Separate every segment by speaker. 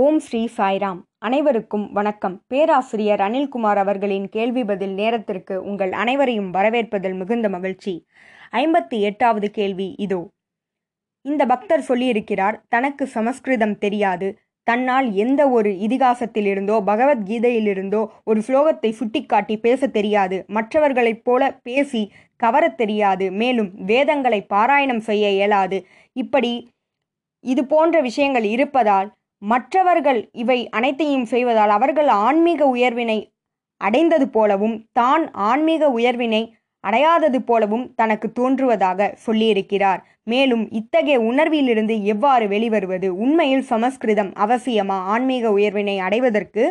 Speaker 1: ஓம் ஸ்ரீ சாய்ராம். அனைவருக்கும் வணக்கம். பேராசிரியர் அனில்குமார் அவர்களின் கேள்வி பதில் நேரத்திற்கு உங்கள் அனைவரையும் வரவேற்பதில் மிகுந்த மகிழ்ச்சி. ஐம்பத்தி எட்டாவது கேள்வி இதோ. இந்த பக்தர் சொல்லியிருக்கிறார் தனக்கு சமஸ்கிருதம் தெரியாது. தன்னால் எந்த ஒரு இதிகாசத்திலிருந்தோ பகவத்கீதையிலிருந்தோ ஒரு ஸ்லோகத்தை சுட்டிக்காட்டி பேச தெரியாது. மற்றவர்களைப் போல பேசி கவரத் தெரியாது. மேலும் வேதங்களை பாராயணம் செய்ய இயலாது. இப்படி இது போன்ற விஷயங்கள் இருப்பதால் மற்றவர்கள் இவை அனைத்தையும் செய்வதால் அவர்கள் ஆன்மீக உயர்வினை அடைந்தது போலவும் தான் ஆன்மீக உயர்வினை அடையாதது போலவும் தனக்கு தோன்றுவதாக சொல்லியிருக்கிறார். மேலும் இத்தகைய உணர்விலிருந்து எவ்வாறு வெளிவருவது? உண்மையில் சமஸ்கிருதம் அவசியமா? ஆன்மீக உயர்வினை அடைவதற்கு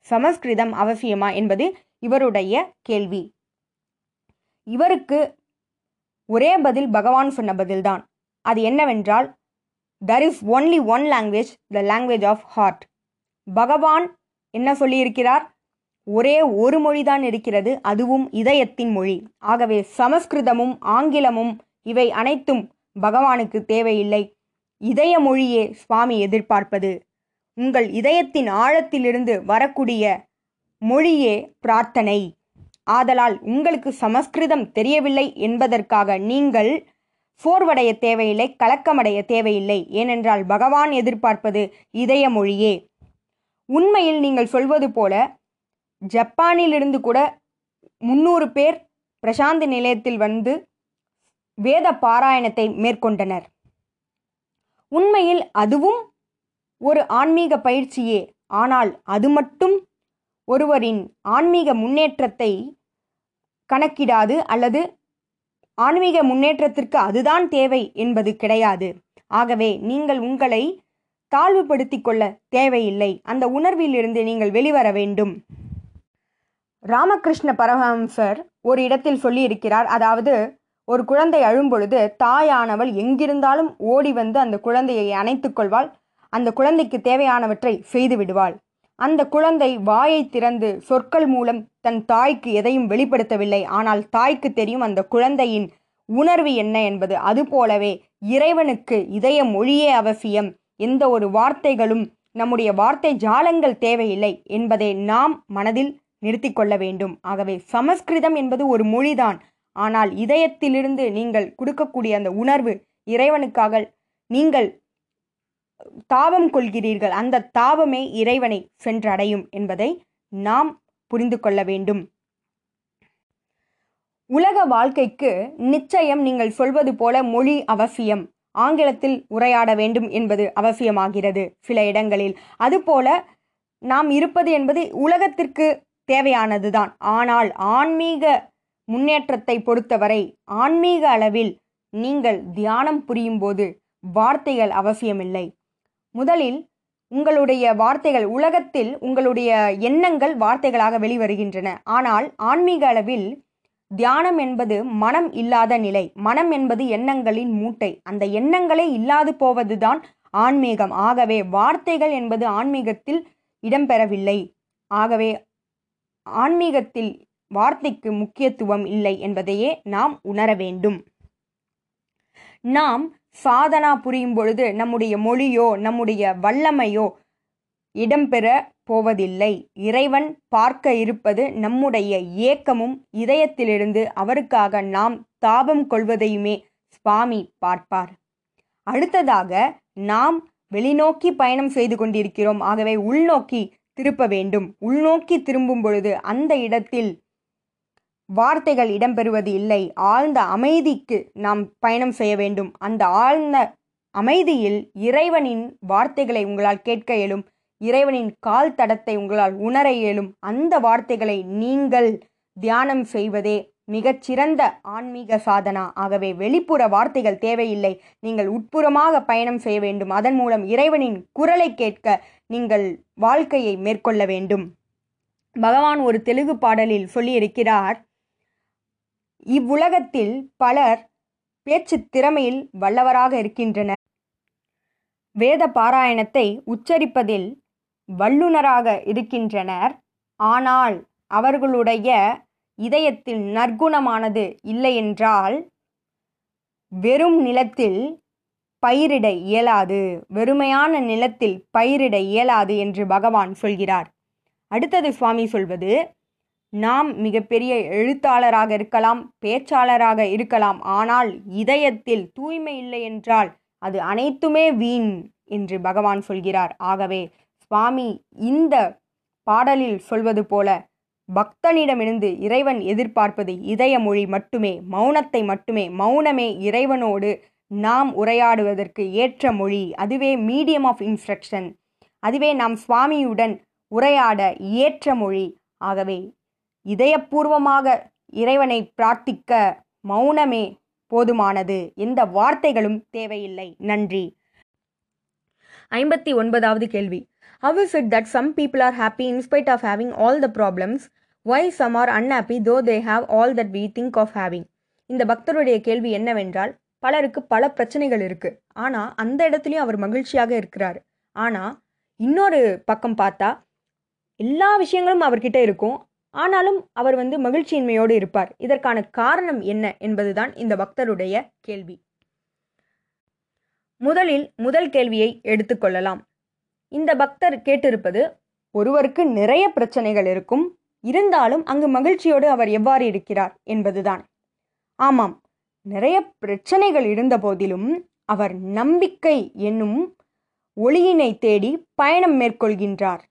Speaker 1: சமஸ்கிருதம் அவசியமா என்பது இவருடைய கேள்வி. இவருக்கு ஒரே பதில் பகவான் சொன்ன பதில்தான். அது என்னவென்றால் there is only one language the language of heart பகவான் என்ன சொல்லியிருக்கிறார்? ஒரே ஒரு மொழிதான் இருக்கிறது அதுவும் இதயத்தின் மொழி. ஆகவே சமஸ்கிருதமும் ஆங்கிலமும் இவை அனைத்தும் பகவானுக்கு தேவையில்லை. இதய மொழியே சுவாமி எதிர்பார்ப்பது. உங்கள் இதயத்தின் ஆழத்திலிருந்து வரக்கூடிய மொழியே பிரார்த்தனை. ஆதலால் உங்களுக்கு சமஸ்கிருதம் தெரியவில்லை என்பதற்காக நீங்கள் சோர்வடைய தேவையில்லை கலக்கமடைய தேவையில்லை. ஏனென்றால் பகவான் எதிர்பார்ப்பது இதய மொழியே. உண்மையில் நீங்கள் சொல்வது போல ஜப்பானிலிருந்து கூட முன்னூறு பேர் பிரசாந்தி நிலையத்தில் வந்து வேத பாராயணத்தை மேற்கொண்டனர். உண்மையில் அதுவும் ஒரு ஆன்மீக பயிற்சியே. ஆனால் அது மட்டும் ஒருவரின் ஆன்மீக முன்னேற்றத்தை கணக்கிடாது அல்லது ஆன்மீக முன்னேற்றத்திற்கு அதுதான் தேவை என்பது கிடையாது. ஆகவே நீங்கள் உங்களை தாழ்வுபடுத்திக் கொள்ள தேவையில்லை. அந்த உணர்விலிருந்து நீங்கள் வெளிவர வேண்டும். ராமகிருஷ்ண பரமஹம்சர் ஒரு இடத்தில் சொல்லியிருக்கிறார். அதாவது ஒரு குழந்தை அழும்பொழுது தாயானவள் எங்கிருந்தாலும் ஓடி வந்து அந்த குழந்தையை அணைத்துக் கொள்வாள். அந்த குழந்தைக்கு தேவையானவற்றை செய்து விடுவாள். அந்த குழந்தை வாயை திறந்து சொற்கள் மூலம் தன் தாய்க்கு எதையும் வெளிப்படுத்தவில்லை. ஆனால் தாய்க்கு தெரியும் அந்த குழந்தையின் உணர்வு என்ன என்பது. அதுபோலவே இறைவனுக்கு இதய மொழியே அவசியம். எந்த ஒரு வார்த்தைகளும் நம்முடைய வார்த்தை ஜாலங்கள் தேவையில்லை என்பதை நாம் மனதில் நிறுத்தி கொள்ள வேண்டும். ஆகவே சமஸ்கிருதம் என்பது ஒரு மொழிதான். ஆனால் இதயத்திலிருந்து நீங்கள் கொடுக்கக்கூடிய அந்த உணர்வு இறைவனுக்காக நீங்கள் தாபம் கொள்கிறீர்கள். அந்த தாபமே இறைவனை சென்றடையும் என்பதை நாம் புரிந்து கொள்ள வேண்டும். உலக வாழ்க்கைக்கு நிச்சயம் நீங்கள் சொல்வது போல மொழி அவசியம். ஆங்கிலத்தில் உரையாட வேண்டும் என்பது அவசியமாகிறது சில இடங்களில். அதுபோல நாம் இருப்பது என்பது உலகத்திற்கு தேவையானதுதான். ஆனால் ஆன்மீக முன்னேற்றத்தை பொறுத்தவரை ஆன்மீக அளவில் நீங்கள் தியானம் புரியும் போது வார்த்தைகள் அவசியமில்லை. முதலில் உங்களுடைய வார்த்தைகள் உலகத்தில் உங்களுடைய எண்ணங்கள் வார்த்தைகளாக வெளிவருகின்றன. ஆனால் ஆன்மீக அளவில் தியானம் என்பது மனம் இல்லாத நிலை. மனம் என்பது எண்ணங்களின் மூட்டை. அந்த எண்ணங்களே இல்லாது போவதுதான் ஆன்மீகம். ஆகவே வார்த்தைகள் என்பது ஆன்மீகத்தில் இடம்பெறவில்லை. ஆகவே ஆன்மீகத்தில் வார்த்தைக்கு முக்கியத்துவம் இல்லை என்பதையே நாம் உணர வேண்டும். நாம் சாதனா புரியும் பொழுது நம்முடைய மொழியோ நம்முடைய வல்லமையோ இடம்பெற போவதில்லை. இறைவன் பார்க்க இருப்பது நம்முடைய ஏக்கமும் இதயத்திலிருந்து அவருக்காக நாம் தாபம் கொள்வதையுமே சுவாமி பார்ப்பார். அடுத்ததாக நாம் வெளிநோக்கி பயணம் செய்து கொண்டிருக்கிறோம். ஆகவே உள்நோக்கி திருப்ப வேண்டும். உள்நோக்கி திரும்பும் பொழுது அந்த இடத்தில் வார்த்தைகள் இடம்பெறுவது இல்லை. ஆழ்ந்த அமைதிக்கு நாம் பயணம் செய்ய வேண்டும். அந்த ஆழ்ந்த அமைதியில் இறைவனின் வார்த்தைகளை உங்களால் கேட்க இயலும். இறைவனின் கால் தடத்தை உங்களால் உணர இயலும். அந்த வார்த்தைகளை நீங்கள் தியானம் செய்வதே மிகச்சிறந்த ஆன்மீக சாதனா. ஆகவே வெளிப்புற வார்த்தைகள் தேவையில்லை. நீங்கள் உட்புறமாக பயணம் செய்ய வேண்டும். அதன் மூலம் இறைவனின் குரலை கேட்க நீங்கள் வாழ்க்கையை மேற்கொள்ள வேண்டும். பகவான் ஒரு தெலுங்கு பாடலில் சொல்லியிருக்கிறார் இவ்வுலகத்தில் பலர் பேச்சு திறமையில் வல்லவராக இருக்கின்றனர். வேத பாராயணத்தை உச்சரிப்பதில் வல்லுனராக இருக்கின்றனர். ஆனால் அவர்களுடைய இதயத்தில் நற்குணமானது இல்லையென்றால் வெறும் நிலத்தில் பயிரிட இயலாது. வெறுமையான நிலத்தில் பயிரிட இயலாது என்று பகவான் சொல்கிறார். அடுத்தது சுவாமி சொல்வது நாம் மிகப்பெரிய எழுத்தாளராக இருக்கலாம் பேச்சாளராக இருக்கலாம். ஆனால் இதயத்தில் தூய்மை இல்லை என்றால் அது அனைத்துமே வீண் என்று பகவான் சொல்கிறார். ஆகவே சுவாமி இந்த பாடலில் சொல்வது போல பக்தனிடமிருந்து இறைவன் எதிர்பார்ப்பது இதய மொழி மட்டுமே மௌனத்தை மட்டுமே மௌனமே இறைவனோடு நாம் உரையாடுவதற்கு ஏற்ற மொழி. அதுவே மீடியம் ஆஃப் இன்ஸ்ட்ரக்ஷன் அதுவே நாம் சுவாமியுடன் உரையாட ஏற்ற மொழி. ஆகவே இதயபூர்வமாக இறைவனை பிரார்த்திக்க மௌனமே போதுமானது. எந்த வார்த்தைகளும் தேவையில்லை. நன்றி. ஐம்பத்தி ஒன்பதாவது கேள்வி. How is it that some people are happy in spite of having all the problems why some are unhappy though they have all that we think of having இந்த பக்தருடைய கேள்வி என்னவென்றால் பலருக்கு பல பிரச்சனைகள் இருக்குது ஆனால் அந்த இடத்துலையும் அவர் மகிழ்ச்சியாக இருக்கிறார். ஆனால் இன்னொரு பக்கம் பார்த்தா எல்லா விஷயங்களும் அவர்கிட்ட இருக்கும். ஆனாலும் அவர் வந்து மகிழ்ச்சியின்மையோடு இருப்பார். இதற்கான காரணம் என்ன என்பதுதான் இந்த பக்தருடைய கேள்வி. முதலில் முதல் கேள்வியை எடுத்துக்கொள்ளலாம் இந்த பக்தர் கேட்டிருப்பது ஒருவருக்கு நிறைய பிரச்சனைகள் இருக்கும் இருந்தாலும் அங்கு மகிழ்ச்சியோடு அவர் எவ்வாறு இருக்கிறார்? என்பதுதான். ஆமாம் நிறைய பிரச்சனைகள் இருந்த போதிலும் அவர் நம்பிக்கை என்னும் ஒளியினை தேடி பயணம் மேற்கொள்கின்றார்.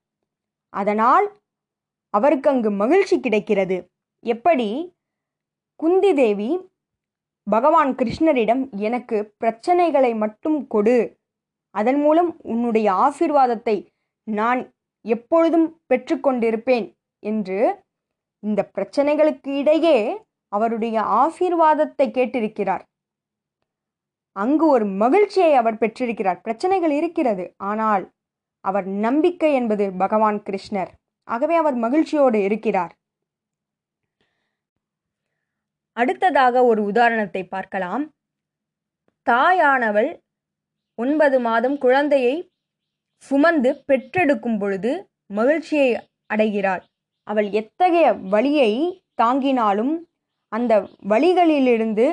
Speaker 1: அதனால் அவருக்கு அங்கு மகிழ்ச்சி கிடைக்கிறது. எப்படி? குந்தி தேவி பகவான் கிருஷ்ணரிடம் எனக்கு பிரச்சனைகளை மட்டும் கொடு. அதன் மூலம் உன்னுடைய ஆசிர்வாதத்தை நான் எப்பொழுதும் பெற்றுக்கொண்டிருப்பேன் என்று இந்த பிரச்சனைகளுக்கு இடையே அவருடைய ஆசீர்வாதத்தை கேட்டிருக்கிறார். அங்கு ஒரு மகிழ்ச்சியை அவர் பெற்றிருக்கிறார். பிரச்சனைகள் இருக்கிறது. ஆனால் அவர் நம்பிக்கை என்பது பகவான் கிருஷ்ணர். ஆகவே அவர் மகிழ்ச்சியோடு இருக்கிறார். அடுத்ததாக ஒரு உதாரணத்தை பார்க்கலாம். தாயானவள் ஒன்பது மாதம் குழந்தையை சுமந்து பெற்றெடுக்கும் பொழுது மகிழ்ச்சியை அடைகிறாள். அவள் எத்தகைய வழியை தாங்கினாலும் அந்த வழிகளிலிருந்து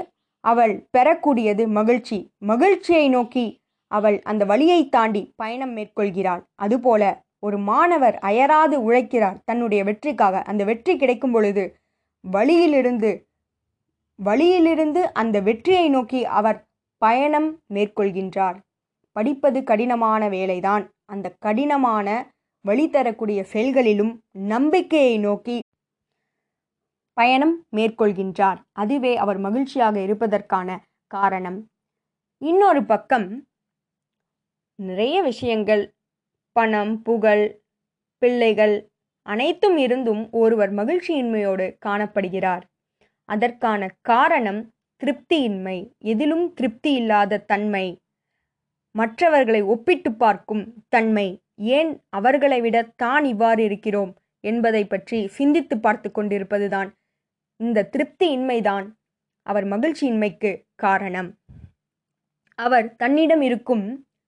Speaker 1: அவள் பெறக்கூடியது மகிழ்ச்சி. மகிழ்ச்சியை நோக்கி அவள் அந்த வழியை தாண்டி பயணம் மேற்கொள்கிறாள். அதுபோல ஒரு மாணவர் அயராது உழைக்கிறார் தன்னுடைய வெற்றிக்காக. அந்த வெற்றி கிடைக்கும் பொழுது வழியிலிருந்து வழியிலிருந்து அந்த வெற்றியை நோக்கி அவர் பயணம் மேற்கொள்கின்றார். படிப்பது கடினமான வேலைதான். அந்த கடினமான வழி தரக்கூடிய செயல்களிலும் நம்பிக்கையை நோக்கி பயணம் மேற்கொள்கின்றார். அதுவே அவர் மகிழ்ச்சியாக இருப்பதற்கான காரணம். இன்னொரு பக்கம் நிறைய விஷயங்கள் பணம் புகழ் பிள்ளைகள் அனைத்தும் இருந்தும் ஒருவர் மகிழ்ச்சியின்மையோடு காணப்படுகிறார். அதற்கான காரணம் திருப்தியின்மை. எதிலும் திருப்தி இல்லாத தன்மை. மற்றவர்களை ஒப்பிட்டு பார்க்கும் தன்மை. ஏன் அவர்களை விட தான் இவ்வாறு இருக்கிறோம் என்பதை பற்றி சிந்தித்து பார்த்து கொண்டிருப்பதுதான் இந்த திருப்தியின்மைதான். அவர் மகிழ்ச்சியின்மைக்கு காரணம். அவர் தன்னிடம் இருக்கும்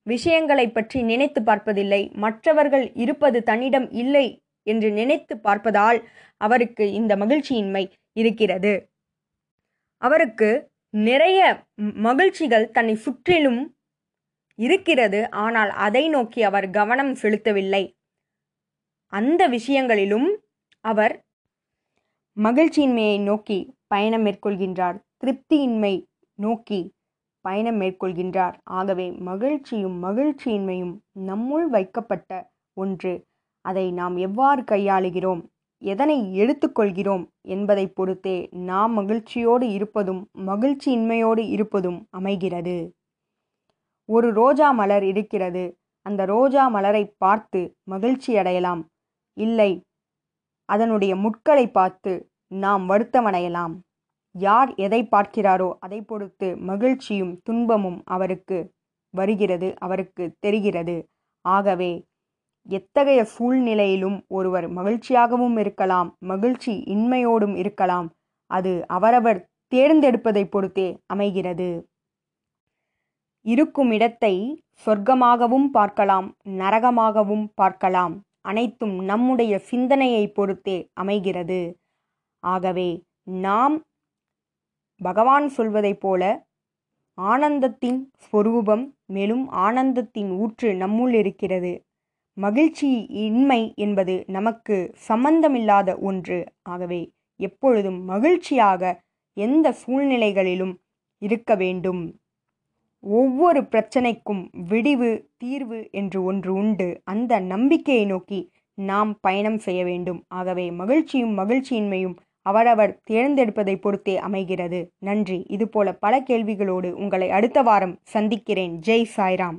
Speaker 1: விஷயங்களை பற்றி நினைத்து பார்ப்பதில்லை. மற்றவர்கள் இருப்பது தன்னிடம் இல்லை என்று நினைத்து பார்ப்பதால் அவருக்கு இந்த மகிழ்ச்சியின்மை இருக்கிறது. அவருக்கு நிறைய மகிழ்ச்சிகள் தன்னை சுற்றிலும் இருக்கிறது. ஆனால் அதை நோக்கி அவர் கவனம் செலுத்தவில்லை. அந்த விஷயங்களிலும் அவர் மகிழ்ச்சியின்மையை நோக்கி பயணம் மேற்கொள்கின்றார். திருப்தியின்மை நோக்கி பயணம் மேற்கொள்கின்றார். ஆகவே மகிழ்ச்சியும் மகிழ்ச்சியின்மையும் நம்முள் வைக்கப்பட்ட ஒன்று. அதை நாம் எவ்வாறு கையாளுகிறோம்? எதனை எடுத்துக்கொள்கிறோம் என்பதை பொறுத்தே நாம் மகிழ்ச்சியோடு இருப்பதும் மகிழ்ச்சியின்மையோடு இருப்பதும் அமைகிறது. ஒரு ரோஜா மலர் இருக்கிறது. அந்த ரோஜா மலரை பார்த்து மகிழ்ச்சி அடையலாம். இல்லை அதனுடைய முட்களை பார்த்து நாம் வருத்தமடையலாம். யார் எதை பார்க்கிறாரோ அதை பொறுத்து மகிழ்ச்சியும் துன்பமும் அவருக்கு வருகிறது அவருக்கு தெரிகிறது. ஆகவே எத்தகைய சூழ்நிலையிலும் ஒருவர் மகிழ்ச்சியாகவும் இருக்கலாம் மகிழ்ச்சி இன்மையோடும் இருக்கலாம் அது அவரவர் தேர்ந்தெடுப்பதை பொறுத்தே அமைகிறது. இருக்கும் இடத்தை சொர்க்கமாகவும் பார்க்கலாம் நரகமாகவும் பார்க்கலாம் அனைத்தும் நம்முடைய சிந்தனையை பொறுத்தே அமைகிறது. ஆகவே நாம் பகவான் சொல்வதைப் போல ஆனந்தத்தின் ஸ்வரூபம் மேலும் ஆனந்தத்தின் ஊற்று நம்முள் இருக்கிறது. மகிழ்ச்சி இன்மை என்பது நமக்கு சம்பந்தமில்லாத ஒன்று. ஆகவே எப்பொழுதும் மகிழ்ச்சியாக எந்த சூழ்நிலைகளிலும் இருக்க வேண்டும். ஒவ்வொரு பிரச்சனைக்கும் விடிவு தீர்வு என்று ஒன்று உண்டு. அந்த நம்பிக்கையை நோக்கி நாம் பயணம் செய்ய வேண்டும். ஆகவே மகிழ்ச்சியும் மகிழ்ச்சியின்மையும் அவரவர் தேர்ந்தெடுப்பதை பொறுத்தே அமைகிறது. நன்றி. இதுபோல பல கேள்விகளோடு உங்களை அடுத்த வாரம் சந்திக்கிறேன். ஜெய் சாய்ராம்.